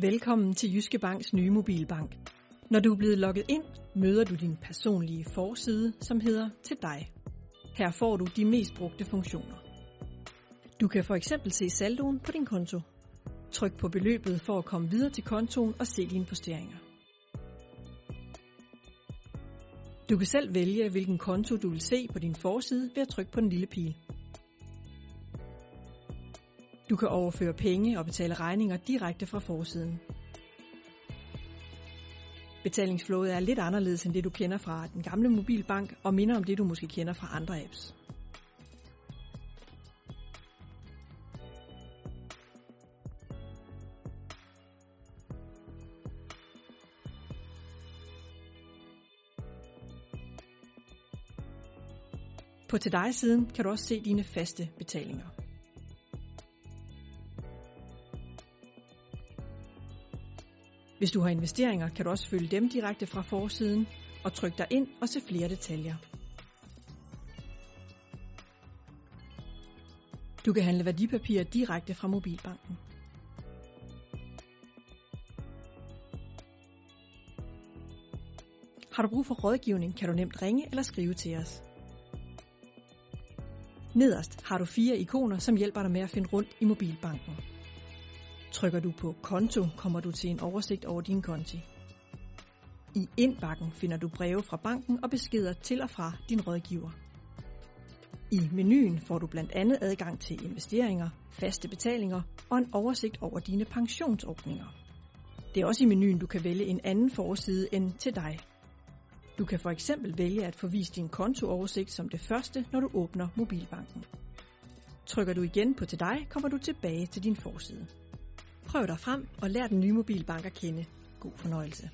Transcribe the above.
Velkommen til Jyske Banks nye mobilbank. Når du er blevet logget ind, møder du din personlige forside, som hedder Til dig. Her får du de mest brugte funktioner. Du kan for eksempel se saldoen på din konto. Tryk på beløbet for at komme videre til kontoen og se dine posteringer. Du kan selv vælge, hvilken konto du vil se på din forside ved at trykke på den lille pil. Du kan overføre penge og betale regninger direkte fra forsiden. Betalingsflowet er lidt anderledes end det du kender fra den gamle mobilbank og minder om det du måske kender fra andre apps. På til dig siden kan du også se dine faste betalinger. Hvis du har investeringer, kan du også følge dem direkte fra forsiden og trykke dig ind og se flere detaljer. Du kan handle værdipapirer direkte fra mobilbanken. Har du brug for rådgivning, kan du nemt ringe eller skrive til os. Nederst har du fire ikoner, som hjælper dig med at finde rundt i mobilbanken. Trykker du på konto, kommer du til en oversigt over din konti. I indbakken finder du breve fra banken og beskeder til og fra din rådgiver. I menuen får du blandt andet adgang til investeringer, faste betalinger og en oversigt over dine pensionsordninger. Det er også i menuen, du kan vælge en anden forside end til dig. Du kan for eksempel vælge at forvise din kontooversigt som det første, når du åbner mobilbanken. Trykker du igen på til dig, kommer du tilbage til din forside. Prøv dig frem og lær den nye mobilbank at kende. God fornøjelse.